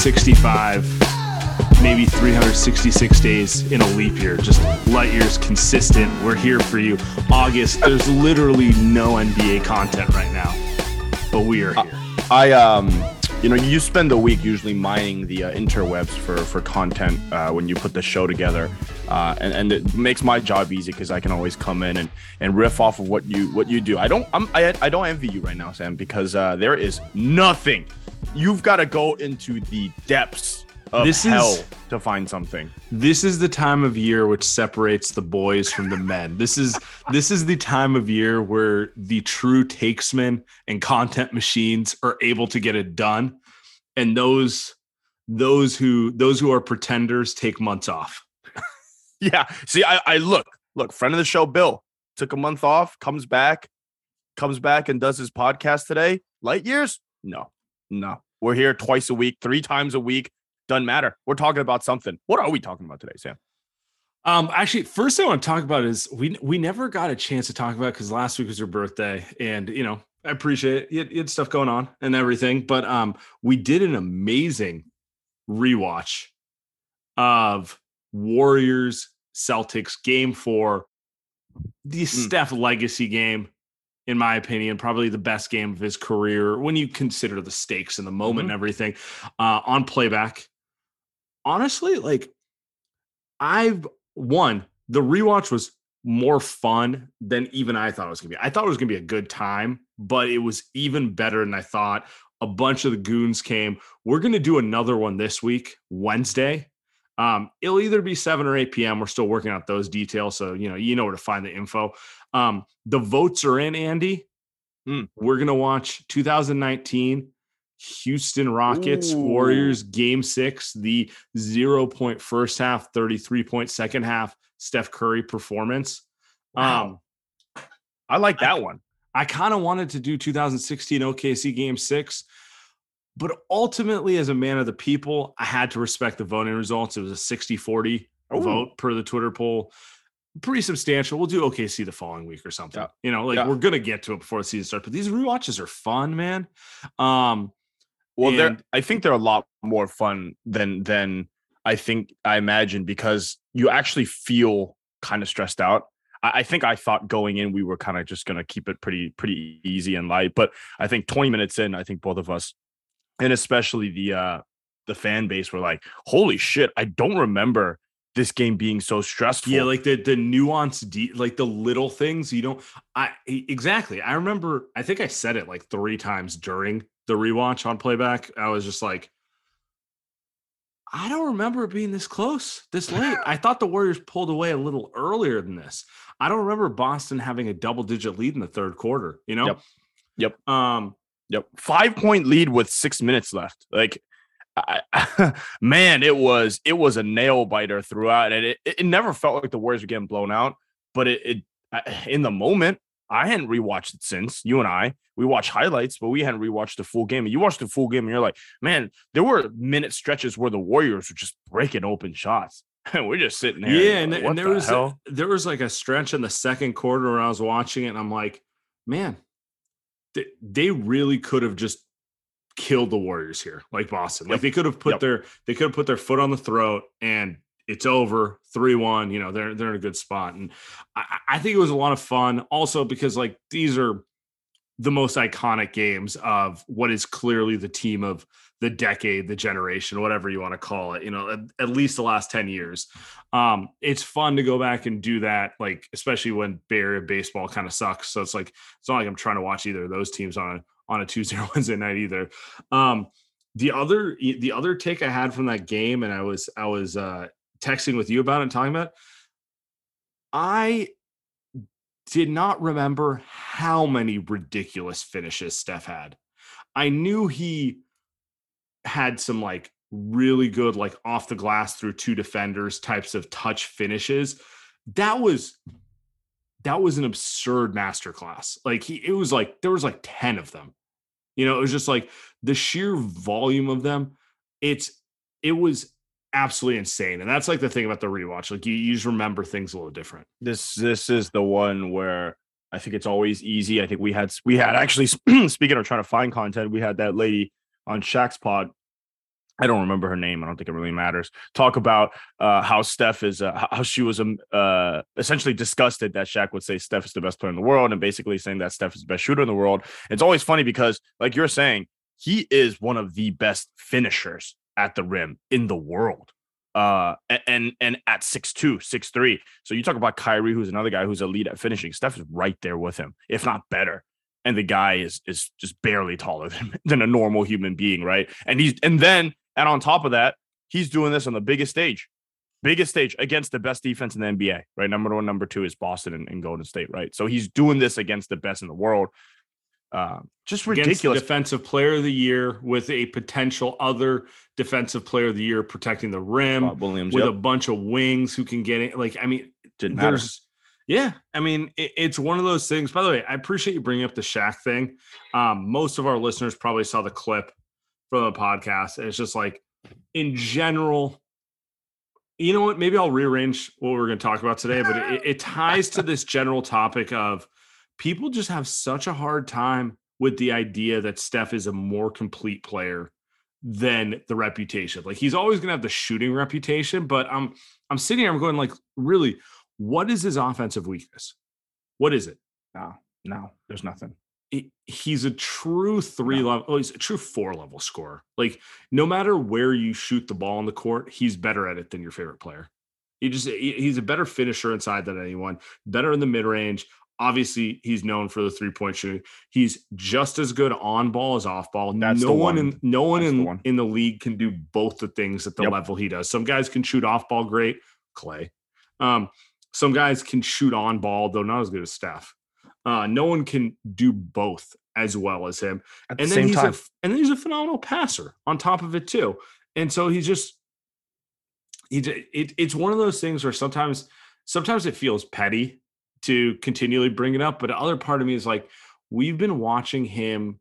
365, maybe 366 days in a leap year, just light years consistent. We're here for you. August, there's literally no NBA content right now, but we are here. I um you know you spend the week usually mining the uh, interwebs for for content uh, when you put the show together uh, and and it makes my job easy because I can always come in and and riff off of what you what you do I don't I'm, I, I don't envy you right now Sam because uh, there is nothing you've got to go into the depths of This is- hell to find something This is the time of year which separates the boys from the men. This is this is the time of year where the true takesmen and content machines are able to get it done, and those those who those who are pretenders take months off. Yeah see I I look look friend of the show Bill took a month off comes back comes back and does his podcast today. Light years? No no. We're here twice a week three times a week doesn't matter. We're talking about something. What are we talking about today sam? Um, actually, first thing I want to talk about is we we never got a chance to talk about because last week was your birthday, and you know I appreciate it. You had, you had stuff going on and everything, but um, we did an amazing rewatch of Warriors Celtics Game Four, the Steph legacy game. In my opinion, probably the best game of his career when you consider the stakes and the moment and everything uh, on playback. Honestly, like I've one, the rewatch was more fun than even I thought it was gonna be. I thought it was gonna be a good time, but it was even better than I thought. A bunch of the goons came. We're gonna do another one this week, Wednesday. Um, it'll either be 7 or 8 p.m. We're still working out those details. So you know, you know where to find the info. Um, the votes are in, Andy. Hmm. We're gonna watch 2019 Houston Rockets Ooh. Warriors game six, the zero point first half, 33 point second half Steph Curry performance. Wow. Um, i like that one I kind of wanted to do 2016 OKC game six, but ultimately, as a man of the people, I had to respect the voting results. It was a 60 40 vote per the Twitter poll. Pretty substantial. We'll do OKC the following week or something. Yeah. You know, like Yeah. we're gonna get to it before the season starts. But these rewatches are fun, man. Um, Well, they're And- I think they're a lot more fun than than I think I imagine because you actually feel kind of stressed out. I, I think I thought going in we were kind of just gonna keep it pretty pretty easy and light, but I think 20 minutes in, I think both of us, and especially the uh the fan base, were like, "Holy shit! I don't remember this game being so stressful." Yeah, like the the nuance, de- like the little things you don't. I exactly. I remember. I think I said it like three times during the rewatch on playback. I was just like, I don't remember it being this close, this late. I thought the Warriors pulled away a little earlier than this. I don't remember Boston having a double digit lead in the third quarter. You know. Yep. Yep. Um. Yep. Five point lead with six minutes left. Like, I, man, it was it was a nail biter throughout, and it, it never felt like the Warriors were getting blown out. But it, it in the moment, I hadn't rewatched it since you and I we watched highlights, but we hadn't rewatched the full game. And you watched the full game, and you're like, man, there were minute stretches where the Warriors were just breaking open shots. And we're just sitting there. Yeah, and, like, and there the was a, there was like a stretch in the second quarter where I was watching it, and I'm like, man, they, they really could have just killed the Warriors here, like Boston. Like Yep. they could have put Yep. their they could have put their foot on the throat, and it's over three one. You know, they're they're in a good spot, and I I think it was a lot of fun. Also because like these are the most iconic games of what is clearly the team of the decade, the generation, whatever you want to call it, you know, at, at least the last 10 years. Um, it's fun to go back and do that, like, especially when Bay Area baseball kind of sucks. So it's like, it's not like I'm trying to watch either of those teams on on a Tuesday or Wednesday night either. Um, the other, the other take I had from that game, and I was, I was, uh, texting with you about it and talking about, it, I did not remember how many ridiculous finishes Steph had. I knew he had some like really good, like off the glass through two defenders types of touch finishes. That was that was an absurd masterclass. Like he it was like there was like 10 of them. You know, it was just like the sheer volume of them. It's it was absolutely insane. And that's like the thing about the rewatch. Like you, you just remember things a little different. this this is the one where I think it's always easy. I think we had we had actually speaking of trying to find content, we had that lady on Shaq's pod. I don't remember her name. I don't think it really matters. Talk about uh, how Steph is, uh, how she was um, uh, essentially disgusted that Shaq would say Steph is the best player in the world, and basically saying that Steph is the best shooter in the world. It's always funny because, like you're saying, he is one of the best finishers at the rim in the world. Uh, and and at 6'2, 6'3. So you talk about Kyrie, who's another guy who's elite at finishing. Steph is right there with him, if not better. And the guy is is just barely taller than, than a normal human being, right? And he's and then and on top of that, he's doing this on the biggest stage, biggest stage against the best defense in the NBA, right? Number one, number two is Boston and, and Golden State, right? So he's doing this against the best in the world. Uh, just Against the ridiculous. defensive player of the year with a potential other defensive player of the year protecting the rim Bob Williams, with yep. a bunch of wings who can get it. Like, I mean, didn't matter. there's yeah i mean it, it's one of those things by the way i appreciate you bringing up the Shaq thing um most of our listeners probably saw the clip from the podcast and it's just like in general you know what maybe i'll rearrange what we're going to talk about today but it, it ties to this general topic of people just have such a hard time with the idea that steph is a more complete player than the reputation like he's always going to have the shooting reputation but i'm i'm sitting here i'm going like really what is his offensive weakness? What is it? No, no, there's nothing. He- He's a true three No. level. Oh, he's a true four level scorer. Like no matter where you shoot the ball on the court, he's better at it than your favorite player. He just he's a better finisher inside than anyone. Better in the mid range. Obviously, he's known for the three point shooting. He's just as good on ball as off ball. That's no one, one. in no one That's the in one. in the league can do both the things at the Yep. level he does. Some guys can shoot off ball great, Clay. Um, some guys can shoot on ball, though not as good as Steph. Uh, no one can do both as well as him. At And the then same he's time, a and then he's a phenomenal passer on top of it too. And so he's just he, it, it's one of those things where sometimes sometimes it feels petty to continually bring it up, but the other part of me is like we've been watching him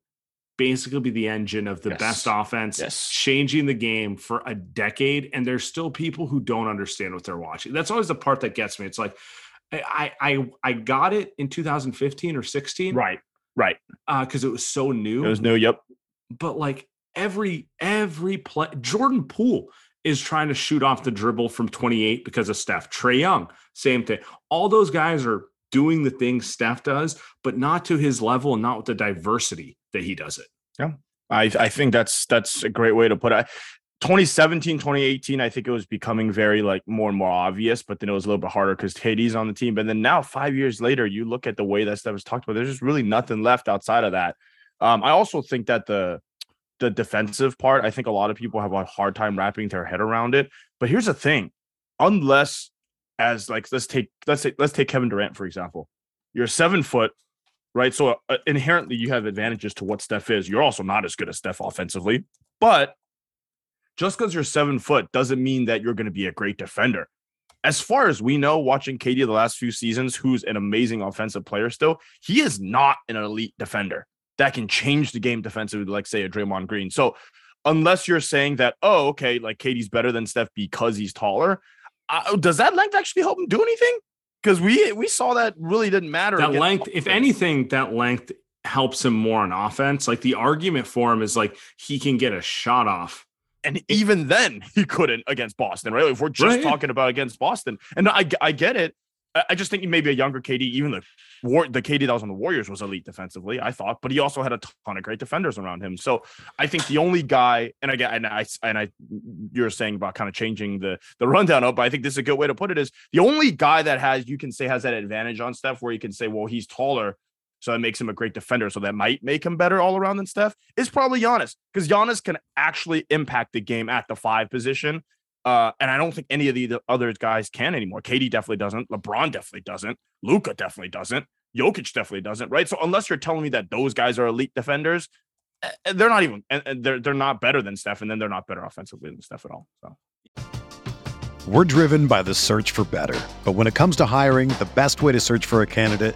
basically be the engine of the Yes. best offense, Yes. changing the game for a decade, and there's still people who don't understand what they're watching. That's always the part that gets me. It's like I I I got it in 2015 or 16, right, right. Uh, because it was so new It was new. Yep. but like every every play Jordan Poole is trying to shoot off the dribble from 28 because of Steph. Trae Young, same thing. All those guys are doing the things Steph does, but not to his level and not with the diversity that he does it. Yeah. I I think that's that's a great way to put it. 2017, 2018, I think it was becoming very like more and more obvious, but then it was a little bit harder because KD's on the team. But then now, five years later, you look at the way that stuff is talked about. There's just really nothing left outside of that. Um, I also think that the the defensive part, I think a lot of people have a hard time wrapping their head around it. But here's the thing: unless as like let's take let's say let's take Kevin Durant for example, you're seven foot, right? So uh, inherently you have advantages to what Steph is. You're also not as good as Steph offensively, but just because you're seven foot doesn't mean that you're going to be a great defender. As far as we know, watching KD the last few seasons, who's an amazing offensive player still, he is not an elite defender that can change the game defensively, like say a Draymond Green. So unless you're saying that, oh, okay, like KD's better than Steph because he's taller, uh, does that length actually help him do anything? Because we we saw that really didn't matter. That length, if anything, that length helps him more on offense. Like the argument for him is like he can get a shot off. And even then, he couldn't against Boston, right? If we're just right. talking about against Boston, and I, I get it. I just think maybe a younger KD, even the War, the KD that was on the Warriors was elite defensively, I thought, but he also had a ton of great defenders around him. So I think the only guy, and again, and I and I, you're saying about kind of changing the the rundown up, but I think this is a good way to put it is the only guy that has you can say has that advantage on Steph, where you can say, well, he's taller, so that makes him a great defender. So that might make him better all around than Steph is probably Giannis because Giannis can actually impact the game at the five position. Uh, and I don't think any of the other guys can anymore. KD definitely doesn't. LeBron definitely doesn't. Luka definitely doesn't. Jokic definitely doesn't. Right. So unless you're telling me that those guys are elite defenders, eh, eh, they're not even. And they're they're not better than Steph, and then they're not better offensively than Steph at all. So. We're driven by the search for better, but when it comes to hiring, the best way to search for a candidate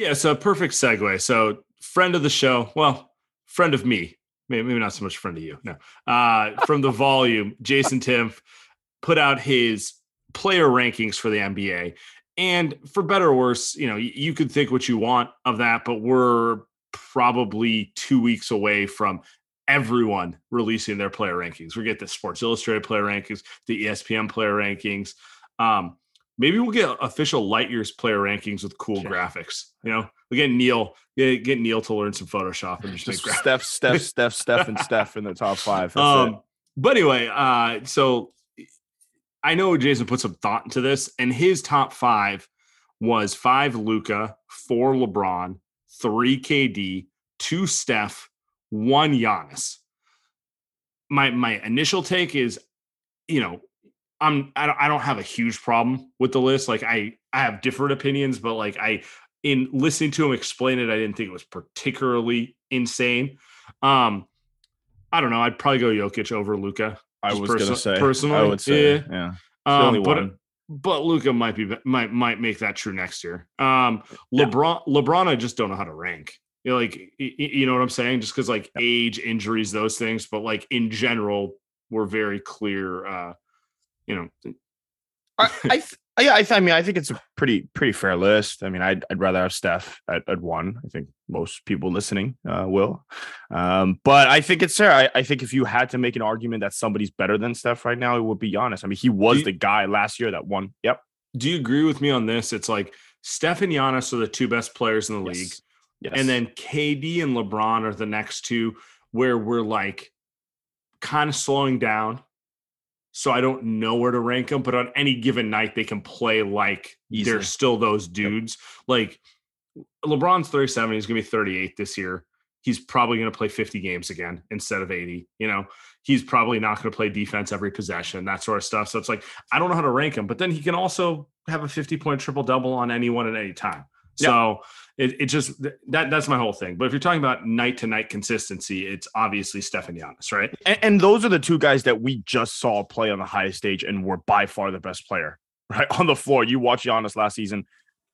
Yeah, so perfect segue. So, friend of the show, well, friend of me, maybe, not so much friend of you. No, uh, from the volume, Jason Timpf put out his player rankings for the NBA. And for better or worse, you know, you, you could think what you want of that, but we're probably two weeks away from everyone releasing their player rankings. We get the Sports Illustrated player rankings, the ESPN player rankings. Um, maybe we'll get official light years player rankings with cool sure. graphics. You know, we get Neil, get, get Neil to learn some Photoshop and just, just make Steph, Steph, Steph, Steph, and Steph in the top five. Um, it. But anyway, uh, so I know Jason put some thought into this, and his top five was five Luka, four LeBron, three KD, two Steph, one Giannis. My my initial take is, you know, I'm I don't, I don't have a huge problem with the list. Like I I have different opinions, but like I in listening to him explain it, I didn't think it was particularly insane. Um, I don't know. I'd probably go Jokic over Luka. I was perso- gonna say personally. I would say yeah. yeah. Um, but one. but Luka might be might might make that true next year. Um, LeBron yeah. LeBron, I just don't know how to rank. You know, like you know what I'm saying? Just because like age, injuries, those things. But like in general, we're very clear. Uh, you know. I, I yeah, I, th- I mean, I think it's a pretty pretty fair list. I mean, I'd, I'd rather have Steph at, at one. I think most people listening uh, will, um, but I think it's fair. I, I think if you had to make an argument that somebody's better than Steph right now, it would be Giannis. I mean, he was you, the guy last year that won. Yep. Do you agree with me on this? It's like Steph and Giannis are the two best players in the yes. league, yes. and then KD and LeBron are the next two, where we're like kind of slowing down so I don't know where to rank them. But on any given night, they can play like Easily. they're still those dudes. Yep. Like LeBron's 37, he's gonna be 38 this year. He's probably gonna play 50 games again instead of 80. You know, he's probably not gonna play defense every possession, that sort of stuff. So it's like I don't know how to rank him, but then he can also have a 50 point triple double on anyone at any time. So it, it just that that's my whole thing. But if you're talking about night to night consistency, it's obviously Steph and Giannis, right? And, and those are the two guys that we just saw play on the highest stage and were by far the best player, right? On the floor. You watch Giannis last season,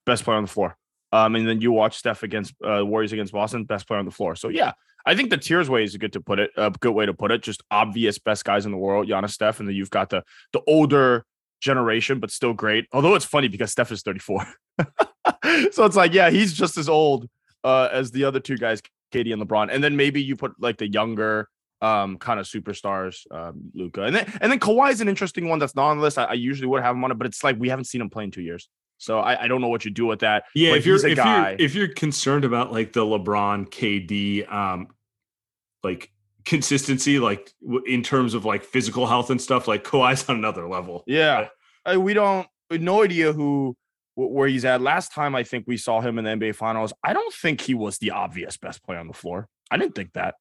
best player on the floor. Um, and then you watch Steph against uh, Warriors against Boston, best player on the floor. So yeah, I think the tiers way is a good to put it, a good way to put it. Just obvious best guys in the world, Giannis, Steph, and then you've got the the older generation, but still great. Although it's funny because Steph is 34, so it's like yeah, he's just as old uh, as the other two guys, KD and LeBron. And then maybe you put like the younger um kind of superstars um Luka and then and then Kawhi is an interesting one that's not on the list I, I usually would have him on it but it's like we haven't seen him play in two years so I, I don't know what you do with that. Yeah, but if you're if guy. you're if you're concerned about like the LeBron KD um like consistency like w- in terms of like physical health and stuff like Kawhi's on another level. yeah, I, we don't no idea who wh- where he's at. Last time I think we saw him in the NBA Finals, I don't think he was the obvious best player on the floor. I didn't think that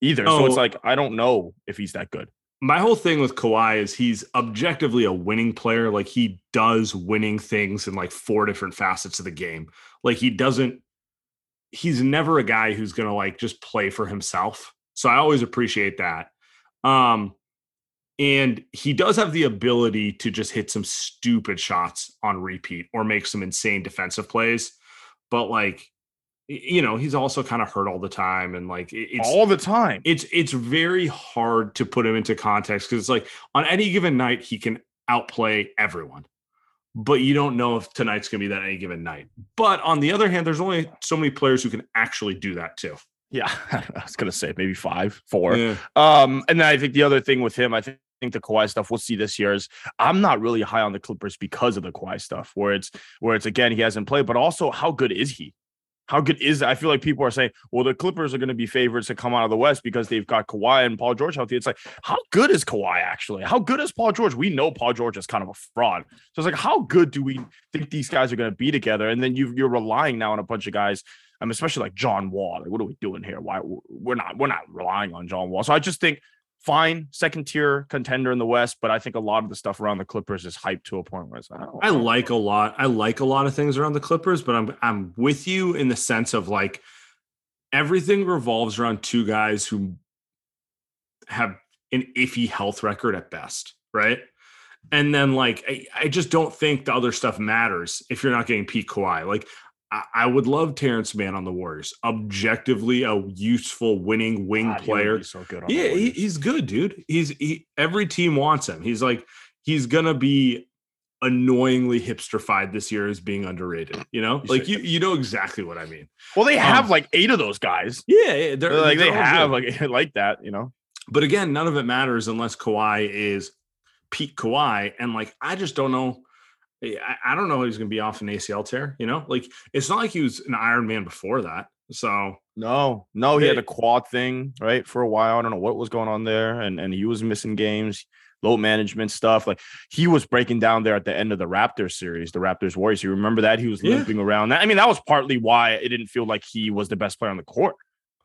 either. So it's Oh. like I don't know if he's that good. My whole thing with Kawhi is he's objectively a winning player. Like he does winning things in like four different facets of the game. Like he doesn't he's never a guy who's going to like just play for himself. So I always appreciate that. Um and he does have the ability to just hit some stupid shots on repeat or make some insane defensive plays. But like you know, he's also kind of hurt all the time and like it's All the time. it's it's very hard to put him into context because it's like on any given night he can outplay everyone but you don't know if tonight's going to be that any given night but on the other hand there's only so many players who can actually do that too yeah, I was gonna say maybe five, four. Yeah. Um, and then I think the other thing with him, I think, think the Kawhi stuff we'll see this year is I'm not really high on the Clippers because of the Kawhi stuff, where it's where it's again he hasn't played, but also how good is he? How good is I feel like people are saying, well, the Clippers are going to be favorites to come out of the West because they've got Kawhi and Paul George healthy. It's like, how good is Kawhi actually? How good is Paul George? We know Paul George is kind of a fraud. So it's like, how good do we think these guys are going to be together? And then you you're relying now on a bunch of guys um, especially like John Wall. Like, what are we doing here? Why we're not we're not relying on John Wall. So I just think fine second tier contender in the West, but I think a lot of the stuff around the Clippers is hyped to a point where it's like, I, don't, I like a lot. I like a lot of things around the Clippers, but I'm I'm with you in the sense of like everything revolves around two guys who have an iffy health record at best, right? And then like I, I just don't think the other stuff matters if you're not getting Pete Kawhi. Like I, I would love Terance Mann on the Warriors. Objectively a useful winning wing God, player. so good. On Yeah, he, he's good, dude. He's he, every team wants him. He's like he's gonna be annoyingly hipsterfied this year as being underrated. You know, like you you know exactly what I mean. well, they have um, like eight of those guys. Yeah, yeah they're, They're like they they're all have good. like like that, you know. but again, none of it matters unless Kawhi is peak Kawhi, and like I just don't know. I, I don't know he's gonna be off an ACL tear. You know, like it's not like he was an Iron Man before that. So No, no, he had a quad thing right for a while. I don't know what was going on there, and and he was missing games, load management stuff. Like he was breaking down there at the end of the Raptors series, the Raptors Warriors. You remember that he was Yeah. limping around. That I mean, that was partly why it didn't feel like he was the best player on the court.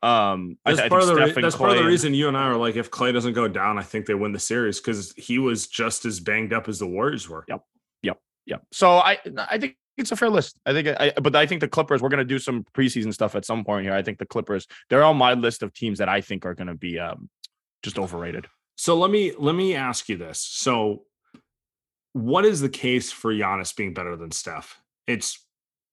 Um, that's th- I part of the re- that's part of the reason you and I are like, if Clay doesn't go down, I think they win the series because he was just as banged up as the Warriors were. Yep. Yeah. So I I think it's a fair list. I think I but I think the Clippers, we're gonna do some preseason stuff at some point here. I think the Clippers, they're on my list of teams that I think are gonna be um just overrated. So let me let me ask you this. So what is the case for Giannis being better than Steph? It's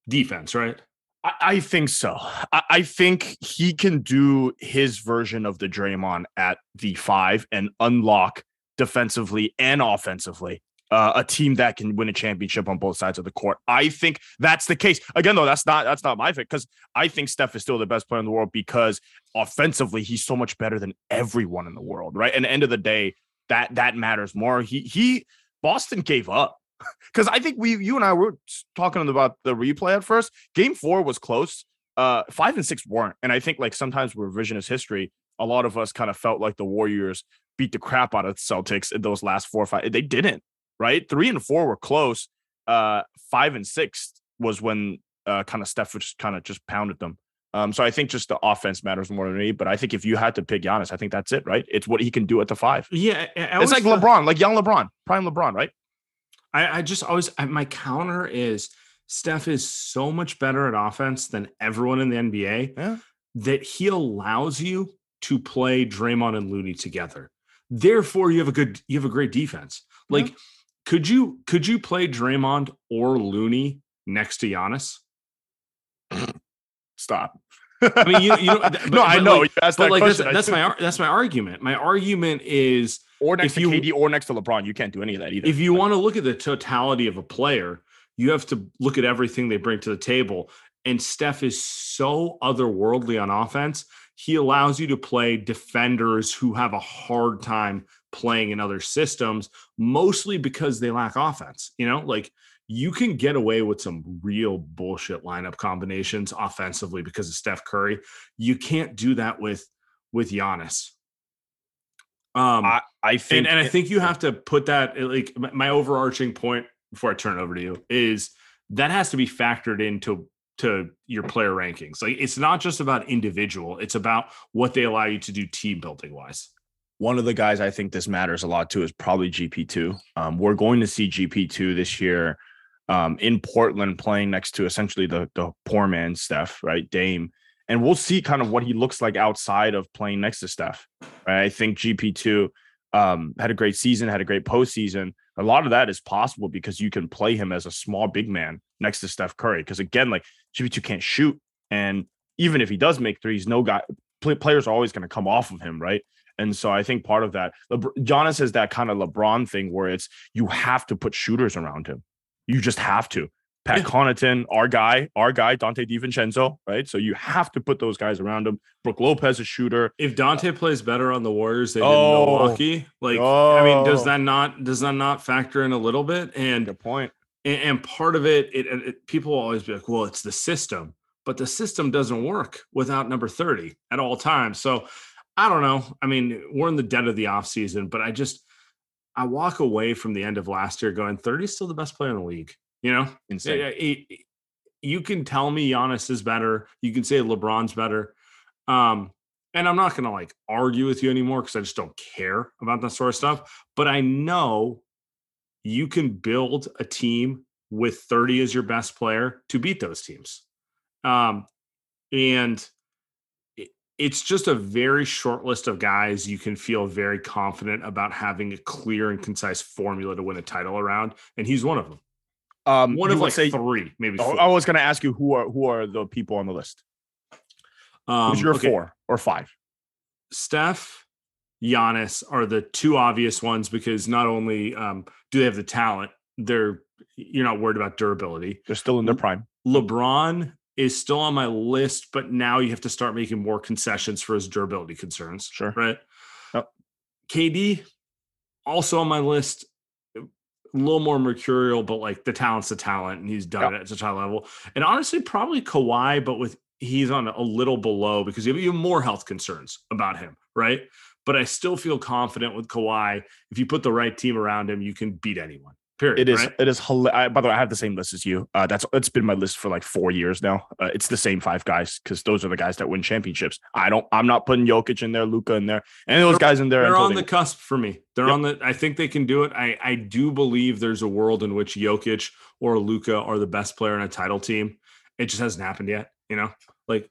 defense, right? I, I think so. I, I think he can do his version of the Draymond at the five and unlock defensively and offensively uh, a team that can win a championship on both sides of the court. I think that's the case. Again, though, that's not that's not my pick because I think Steph is still the best player in the world because offensively he's so much better than everyone in the world, right? And end of the day, that that matters more. He he Boston gave up because I think we you and I were talking about the replay at first. Game four was close. Uh, five and six weren't, and I think like sometimes revisionist history. A lot of us kind of felt like the Warriors beat the crap out of the Celtics in those last four or five. They didn't, right? Three and four were close. Uh, five and six was when uh, kind of Steph just kind of just pounded them. Um, so I think just the offense matters more than me. But I think if you had to pick Giannis, I think that's it, right? It's what he can do at the five. Yeah, I- I It's like feel- LeBron, like young LeBron, prime LeBron, right? I, I just always I, my counter is Steph is so much better at offense than everyone in the NBA Yeah. that he allows you to play Draymond and Looney together. Therefore, you have a good, you have a great defense. Like, could you could you play Draymond or Looney next to Giannis? Stop. I mean, you, you know, but- no, I know. like- you asked that like that's, question. That's my that's my argument. My argument is or next if to you- KD or next to LeBron. You can't do any of that either. if you want to look at the totality of a player, you have to look at everything they bring to the table. And Steph is so otherworldly on offense. He allows you to play defenders who have a hard time playing in other systems, mostly because they lack offense. You know, like you can get away with some real bullshit lineup combinations offensively because of Steph Curry. You can't do that with with Giannis. Um, I, I think, and, and I think you have to put that uh, like my- my overarching point before I turn it over to you is that has to be factored into to your player rankings. Like it's not just about individual; it's about what they allow you to do team building wise. One of the guys I think this matters a lot to is probably GP2. Um, we're going to see GP2 this year um, in Portland playing next to essentially the the poor man Steph, right? Dame. And we'll see kind of what he looks like outside of playing next to Steph. Right? I think GP2 um, had a great season, had a great postseason. A lot of that is possible because you can play him as a small big man next to Steph Curry. Because again, like GP2 can't shoot, and even if he does make threes, no guy players are always going to come off of him, right? And so I think part of that, Lebr- Giannis has that kind of LeBron thing where it's you have to put shooters around him. You just have to. Pat Yeah. Connaughton, our guy, our guy, Donte DiVincenzo, right? So you have to put those guys around him. Brook Lopez, a shooter. If Donte plays better on the Warriors than Oh. in Milwaukee, like I mean, does Oh. that not does that not factor in a little bit? And Good point. and, and part of it, it, it people will always be like, well, it's the system, but the system doesn't work without number 30 at all times. So I don't know. I mean, we're in the dead of the offseason, but I just I walk away from the end of last year going 30 is still the best player in the league. You know, Insane. Yeah, it- it- you can tell me Giannis is better. You can say LeBron's better. Um, and I'm not going to like argue with you anymore because I just don't care about that sort of stuff. But I know you can build a team with 30 as your best player to beat those teams. Um, and it's just a very short list of guys you can feel very confident about having a clear and concise formula to win a title around. And he's one of them. Um, One of like say, three, maybe Oh, four. I was going to ask you who are who are the people on the list? Um, Who's your okay, four or five? Steph, Giannis are the two obvious ones because not only um, do they have the talent, they're you're not worried about durability. They're still in their prime. LeBron is still on my list, but now you have to start making more concessions for his durability concerns. Sure. Right. Yep. KD also on my list. A little more mercurial, but like the talent's the talent, and he's done Yep. it at such a high level. And honestly, probably Kawhi, but with he's on a little below because you have, even more health concerns about him, right? But I still feel confident with Kawhi. If you put the right team around him, you can beat anyone. Period. It is. right? It is. I, by the way, I have the same list as you. Uh, that's it's been my list for like four years now. Uh, it's the same five guys because those are the guys that win championships. I don't. I'm not putting Jokic in there, Luka in there, any of those guys in there. They're on they- the cusp for me. They're Yep. on the. I think they can do it. I I do believe there's a world in which Jokic or Luka are the best player in a title team. It just hasn't happened yet. You know, like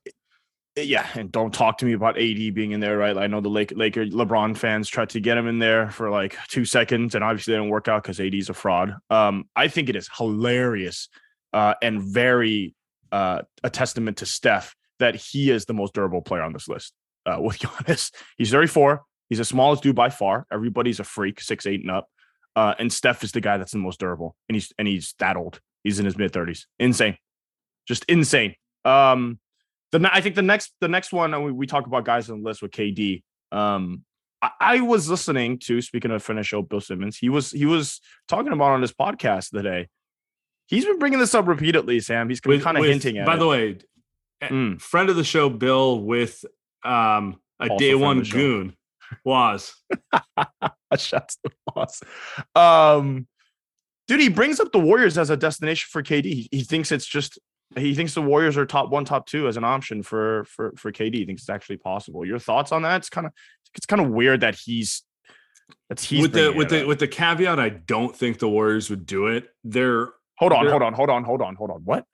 yeah, and don't talk to me about AD being in there, right? I know the Lake, Laker LeBron fans tried to get him in there for like two seconds, and obviously they didn't work out because AD is a fraud. Um, I think it is hilarious uh, and very uh, a testament to Steph that he is the most durable player on this list. Uh, with Giannis, he's 34. He's the smallest dude by far. Everybody's a freak, six eight and up. Uh, and Steph is the guy that's the most durable, and he's and he's that old. He's in his mid 30s. Insane, just insane. Um, the I think the next the next one and we, we talk about guys on the list with KD. Um, I, I was listening to speaking of finish show Bill Simmons. He was he was talking about on his podcast today. He's been bringing this up repeatedly, Sam. He's with, kind of with- hinting at. By it. the way, Mm. friend of the show, Bill, with um a Also day one the goon was. Shots to boss. Um, dude, he brings up the Warriors as a destination for KD. He, he thinks it's just he thinks the Warriors are top one, top two as an option for for for KD. He thinks it's actually possible. Your thoughts on that? It's kind of it's kind of weird that he's that's he's with the with the up. with the caveat, I don't think the Warriors would do it. They're Hold on, They're- hold on, hold on, hold on, hold on. What?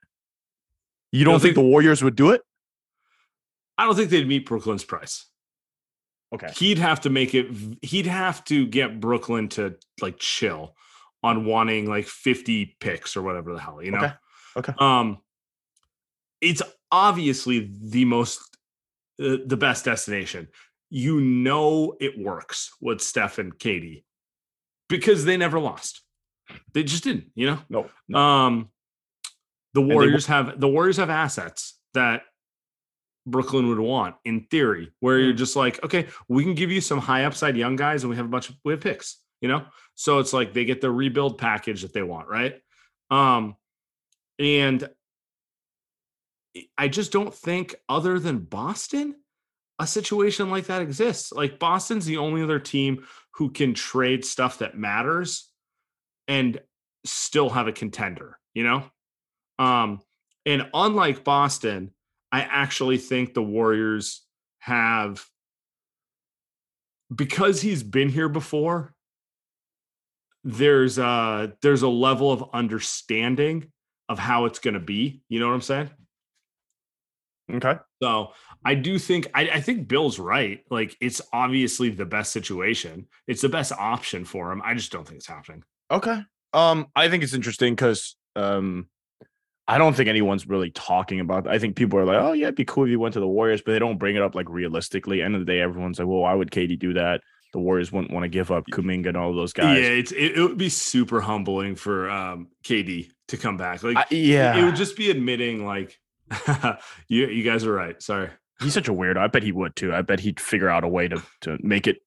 You don't don't think think- the Warriors would do it? I don't think they'd meet Brooklyn's price. Okay. He'd have to make it. He'd have to get Brooklyn to like chill on wanting like 50 picks or whatever the hell, you know. Okay. Okay. Um, it's obviously the most uh, the best destination. You know it works with Steph and KD because they never lost. They just didn't, you know. No. no. Um, the they Warriors have the Warriors have assets that Brooklyn would want in theory, where you're just like, okay, we can give you some high upside young guys, and we have a bunch of we have picks, you know. So it's like they get the rebuild package that they want, right? Um, and I just don't think, other than Boston, a situation like that exists. Like Boston's the only other team who can trade stuff that matters and still have a contender, you know? Um, and unlike Boston, I actually think the Warriors have because he's been here before, there's a there's a level of understanding of how it's gonna be. You know what I'm saying? Okay. So I do think I, I think Bill's right. Like it's obviously the best situation. It's the best option for him. I just don't think it's happening. Okay. Um, I think it's interesting because um, I don't think anyone's really talking about. I think people are like, "Oh yeah, it'd be cool if you went to the Warriors," but they don't bring it up like realistically. End of the day, everyone's like, "Well, why would KD do that?" The Warriors wouldn't want to give up Kuminga and all those guys. Yeah, it's it, it would be super humbling for um KD to come back. Like I- yeah, it would just be admitting like you you guys are right. Sorry. he's such a weirdo. I bet he would too. I bet he'd figure out a way to to make it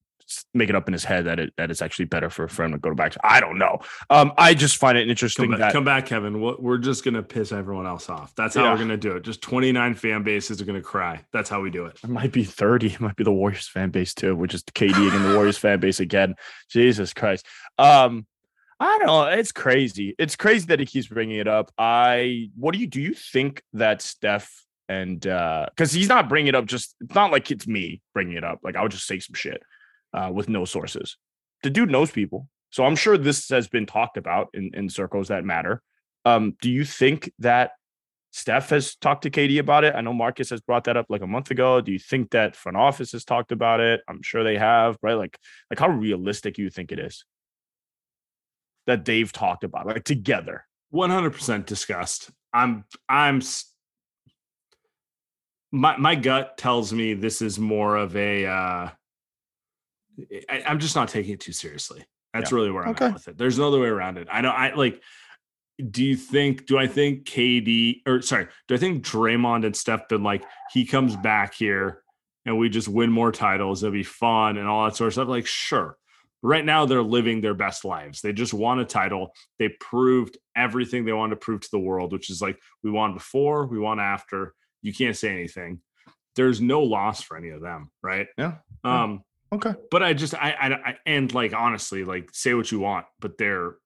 make it up in his head that it that it's actually better for a friend to go back. to. I don't know. Um, I just find it interesting Come back, that come back, Kevin. We're we're just gonna piss everyone else off. That's how Yeah. we're gonna do it. Just 29 fan bases are gonna cry. That's how we do it. it might be 30. It might be the Warriors fan base too, which is KD and the Warriors fan base again. Jesus Christ. Um, I don't know. It's crazy. It's crazy that he keeps bringing it up. I, what do you, do you think that Steph and, uh, cause he's not bringing it up just, it's not like it's me bringing it up. Like I would just say some shit, uh, with no sources. The dude knows people. So I'm sure this has been talked about in, in circles that matter. Um, do you think that Steph has talked to KD about it. I know Marcus has brought that up like a month ago. Do you think that front office has talked about it? I'm sure they have, right? Like, like how realistic you think it is that they've talked about like together? 100% disgust. I'm I'm my my gut tells me this is more of a uh I, I'm just not taking it too seriously. That's really where I'm Okay. at with it. There's no other way around it. I know I like do you think do I think KD or sorry, do I think Draymond and Steph been like he comes back here and we just win more titles, it'll be fun and all that sort of stuff? Like, sure. Right now they're living their best lives. They just won a title. They proved everything they wanted to prove to the world, which is like we won before, we won after. You can't say anything. There's no loss for any of them, right? Yeah. Um, Okay. but I just I, I I and like honestly, like say what you want, but they're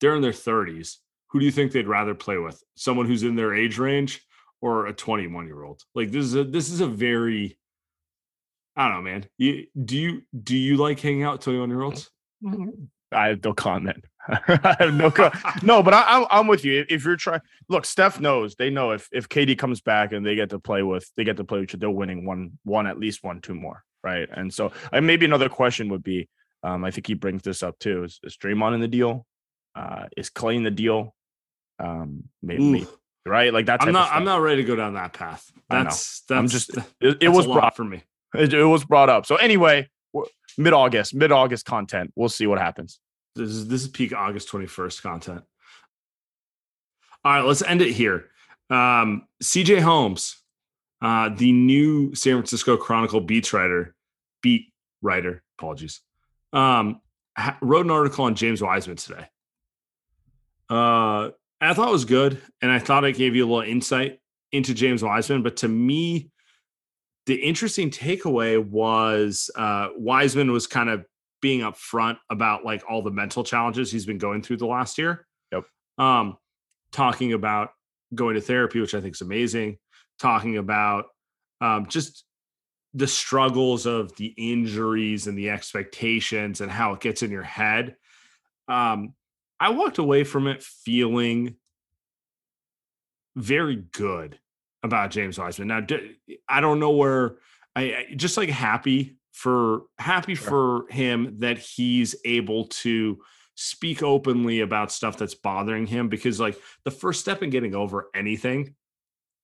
they're in their 30s. Who do you think they'd rather play with? Someone who's in their age range or a 21 year old? Like this is a this is a very I don't know, man. You do you do you like hanging out with 21 year olds? I have no comment. I have no co- no, but I, I'm I'm with you. If, if you're trying, look, Steph knows. They know if if KD comes back and they get to play with, they get to play with you. They're winning one one at least one two more, right? And so, and maybe another question would be, um, I think he brings this up too. Is, is Draymond in the deal? Uh, is Clay in the deal? Um, maybe, Ooh, right? Like that. I'm not I'm not ready to go down that path. That's that's I'm just- It, it that's was a lot brought. for me. It, it was brought up. So anyway, mid August, mid August content. We'll see what happens. This is this is peak August 21st content. All right, let's end it here. Um, CJ Holmes, uh, the new San Francisco Chronicle beat writer, beat writer, apologies, um, wrote an article on James Wiseman today. Uh, I thought it was good, and I thought it gave you a little insight into James Wiseman. But to me, the interesting takeaway was uh, Wiseman was kind of being upfront about like all the mental challenges he's been going through the last year. Yep. Um, talking about going to therapy, which I think is amazing. Talking about um, just the struggles of the injuries and the expectations and how it gets in your head. Um, I walked away from it feeling very good about James Wiseman. Now, I don't know where I, I just like happy for happy sure. for him that he's able to speak openly about stuff that's bothering him because like the first step in getting over anything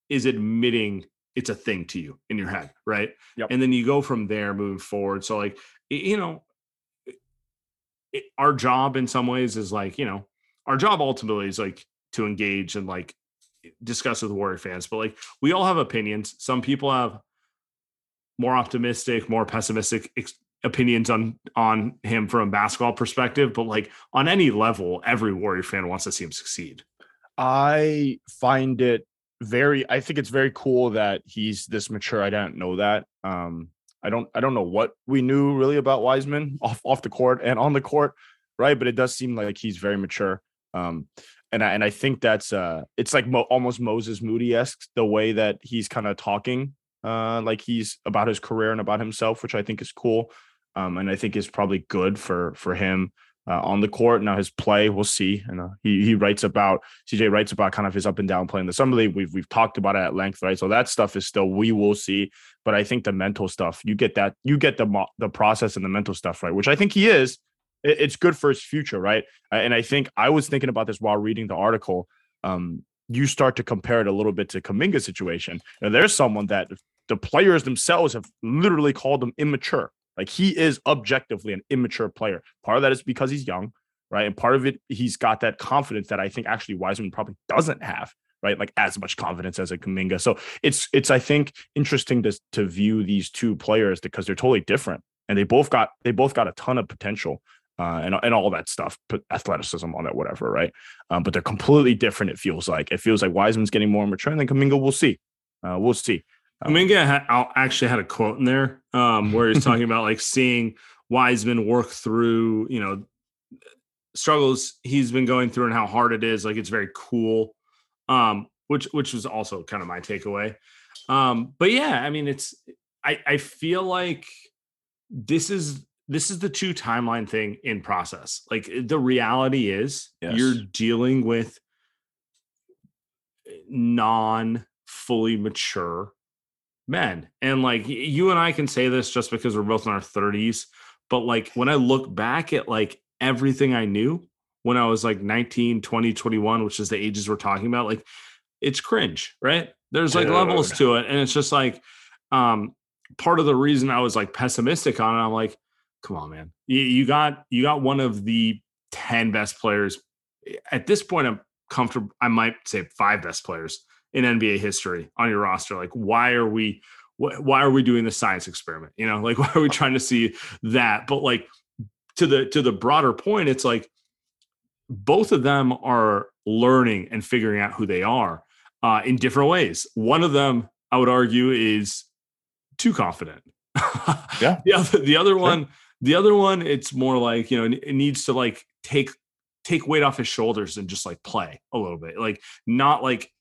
is admitting it's a thing to you in your head, right? Yep. And then you go from there moving forward. So like you know it, our job in some ways is like, you know, our job ultimately is like to engage and like discuss with Warrior fans, but like we all have opinions. Some people have more optimistic, more pessimistic ex- opinions on on him from a basketball perspective, but like on any level, every Warrior fan wants to see him succeed. I find it very I think it's very cool that he's this mature. I didn't know that. Um I don't I don't know what we knew really about Wiseman off off the court and on the court, right? But it does seem like he's very mature. Um and I and I think that's uh it's like mo- almost Moses Moody esque the way that he's kind of talking uh like he's about his career and about himself, which I think is cool. Um and I think is probably good for for him uh, on the court. Now his play, we'll see. And uh, he he writes about CJ writes about kind of his up and down play in the summer league. We've we've talked about it at length, right? So that stuff is still we will see. But I think the mental stuff, you get that, you get the the process and the mental stuff right, which I think he is. It, it's good for his future, right? And I think I was thinking about this while reading the article. Um, you start to compare it a little bit to Kuminga's situation. And there's someone that the players themselves have literally called him immature like he is objectively an immature player. Part of that is because he's young, right? And part of it, he's got that confidence that I think actually Wiseman probably doesn't have, right? Like as much confidence as a Kuminga. So it's it's I think interesting to to view these two players because they're totally different and they both got they both got a ton of potential. Uh, and, and all that stuff, athleticism, all that, whatever, right? Um, but they're completely different. It feels like it feels like Wiseman's getting more mature, and then Kuminga, we'll see, uh, we'll see. Kuminga had, actually had a quote in there um, where he's talking about like seeing Wiseman work through, you know, struggles he's been going through and how hard it is. Like it's very cool, um, which which was also kind of my takeaway. Um, but yeah, I mean, it's I I feel like this is this is the two timeline thing in process. Like the reality is yes. you're dealing with non fully mature men. And like you and I can say this just because we're both in our 30s, but like when I look back at like everything I knew when I was like 19, 20, 21, which is the ages we're talking about, like it's cringe, right? There's like Dude. levels to it. And it's just like um part of the reason I was like pessimistic on it, I'm like, come on, man. You, you got you got one of the 10 best players. At this point, I'm comfortable. I might say five best players in NBA history on your roster. Like, why are we why are we doing the science experiment? You know, like why are we trying to see that? But like to the to the broader point, it's like both of them are learning and figuring out who they are uh, in different ways. One of them, I would argue, is too confident. yeah. The other, the other sure. one, the other one, it's more like you know, it needs to like take take weight off his shoulders and just like play a little bit, like not like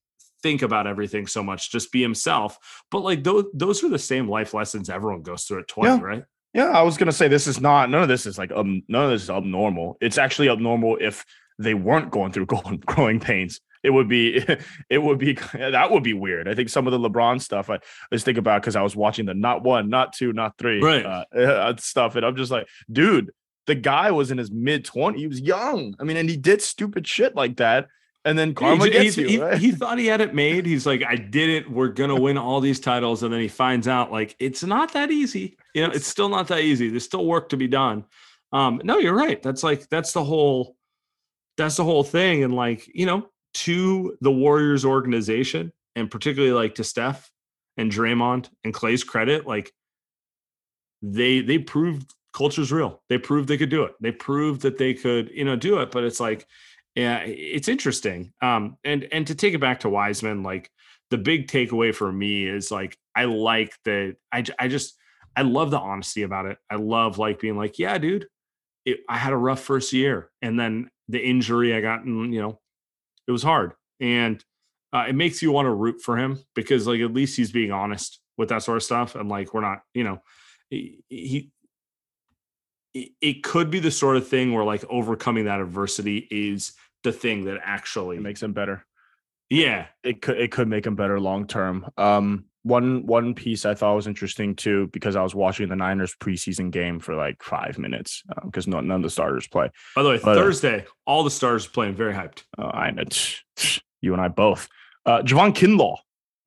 think about everything so much, just be himself. But like those those are the same life lessons everyone goes through at 20, yeah. right? Yeah, I was gonna say this is not none of this is like um none of this is abnormal. It's actually abnormal if they weren't going through growing pains. It would be it would be that would be weird. I think some of the LeBron stuff I just think about because I was watching the not one, not two, not three right. uh, uh, stuff, and I'm just like, dude, the guy was in his mid 20s. He was young. I mean, and he did stupid shit like that and then karma he, gets you. He, right? he, thought he had it made. He's like, I did it. We're gonna win all these titles, and then he finds out like it's not that easy. You know, it's still not that easy. There's still work to be done. Um, no, you're right. That's like that's the whole that's the whole thing. And like you know, to the Warriors organization, and particularly like to Steph and Draymond and Clay's credit, like they they proved culture's real. They proved they could do it. They proved that they could you know do it. But it's like yeah, it's interesting. Um, and and to take it back to Wiseman, like the big takeaway for me is like I like that. I I just I love the honesty about it. I love like being like, yeah, dude, it, I had a rough first year, and then the injury I got, and you know, it was hard, and uh, it makes you want to root for him because like at least he's being honest with that sort of stuff, and like we're not, you know, he, he it, it could be the sort of thing where like overcoming that adversity is the thing that actually It makes him better. yeah It could it could make him better long term. Um, one one piece I thought was interesting too because I was watching the Niners preseason game for like five minutes because no, none of the starters play. by the way But, uh, thursday all the stars are playing very hyped Uh, I know you and I both. Uh, Javon Kinlaw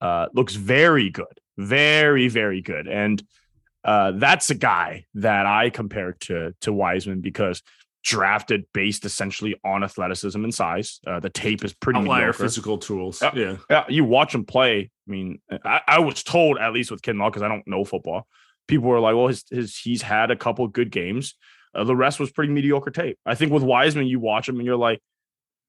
uh, looks very good, very very good, and uh, that's a guy that I compare to to Wiseman because drafted based essentially on athleticism and size. Uh, the tape is pretty outlier mediocre. physical tools Yeah. yeah Yeah, you watch him play. I mean, I, I was told at least with Kinlaw because I don't know football. People were like, "Well, his, his he's had a couple good games. Uh, the rest was pretty mediocre tape." I think with Wiseman, you watch him and you're like,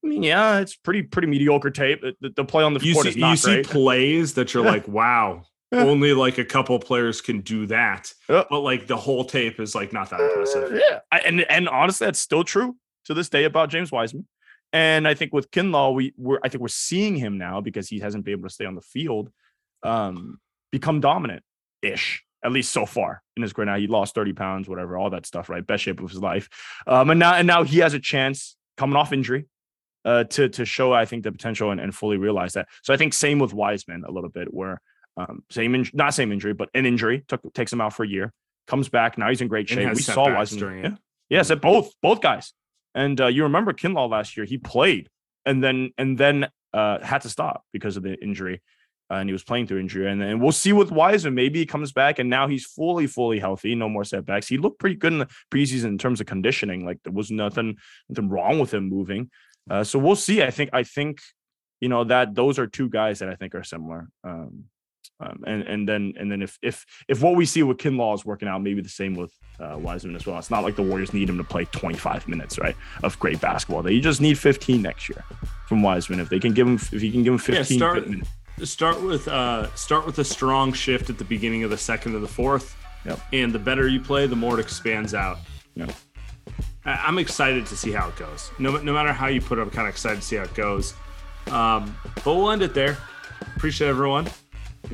"I mean, yeah, it's pretty pretty mediocre tape. The, the- play on the you court see is not you see great." plays that you're like wow. only like a couple players can do that Yeah. but like the whole tape is like not that impressive Yeah, I, and and honestly, that's still true to this day about James Wiseman. And I think with Kinlaw, we we're I think we're seeing him now because he hasn't been able to stay on the field, um, become dominant ish. At least so far in his career. Now he lost 30 pounds, whatever, all that stuff, right? Best shape of his life. Um, and now and now he has a chance coming off injury uh to to show I think the potential and, and fully realize that. So I think same with Wiseman a little bit, where um same in, not same injury, but an injury took takes him out for a year, comes back, now he's in great shape. We saw Wiseman during yeah. Yes, both both guys. And uh, you remember Kinlaw last year, he played and then and then uh, had to stop because of the injury. Uh, and he was playing through injury. And then we'll see with Wiseman. Maybe he comes back and now he's fully, fully healthy. No more setbacks. He looked pretty good in the preseason in terms of conditioning. Like there was nothing, nothing wrong with him moving. Uh, so we'll see. I think, I think, you know, that those are two guys that I think are similar. Um, um, and and then and then if if if what we see with Kinlaw is working out, maybe the same with uh, Wiseman as well. It's not like the Warriors need him to play 25 minutes, right, of great basketball. They just need 15 next year from Wiseman. If they can give him, if he can give him 15 start- fit minutes. start with uh start with a strong shift at the beginning of the second or the fourth Yep. and the better you play the more it expands out Yep. I- i'm excited to see how it goes no, no matter how you put it i'm kind of excited to see how it goes um but we'll end it there appreciate everyone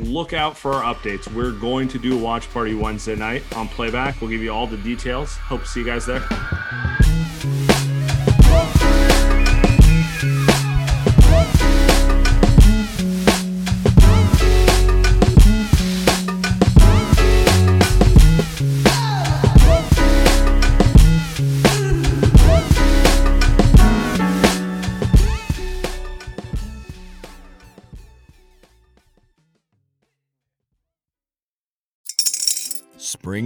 look out for our updates. We're going to do a watch party wednesday night on playback. We'll give you all the details. Hope to see you guys there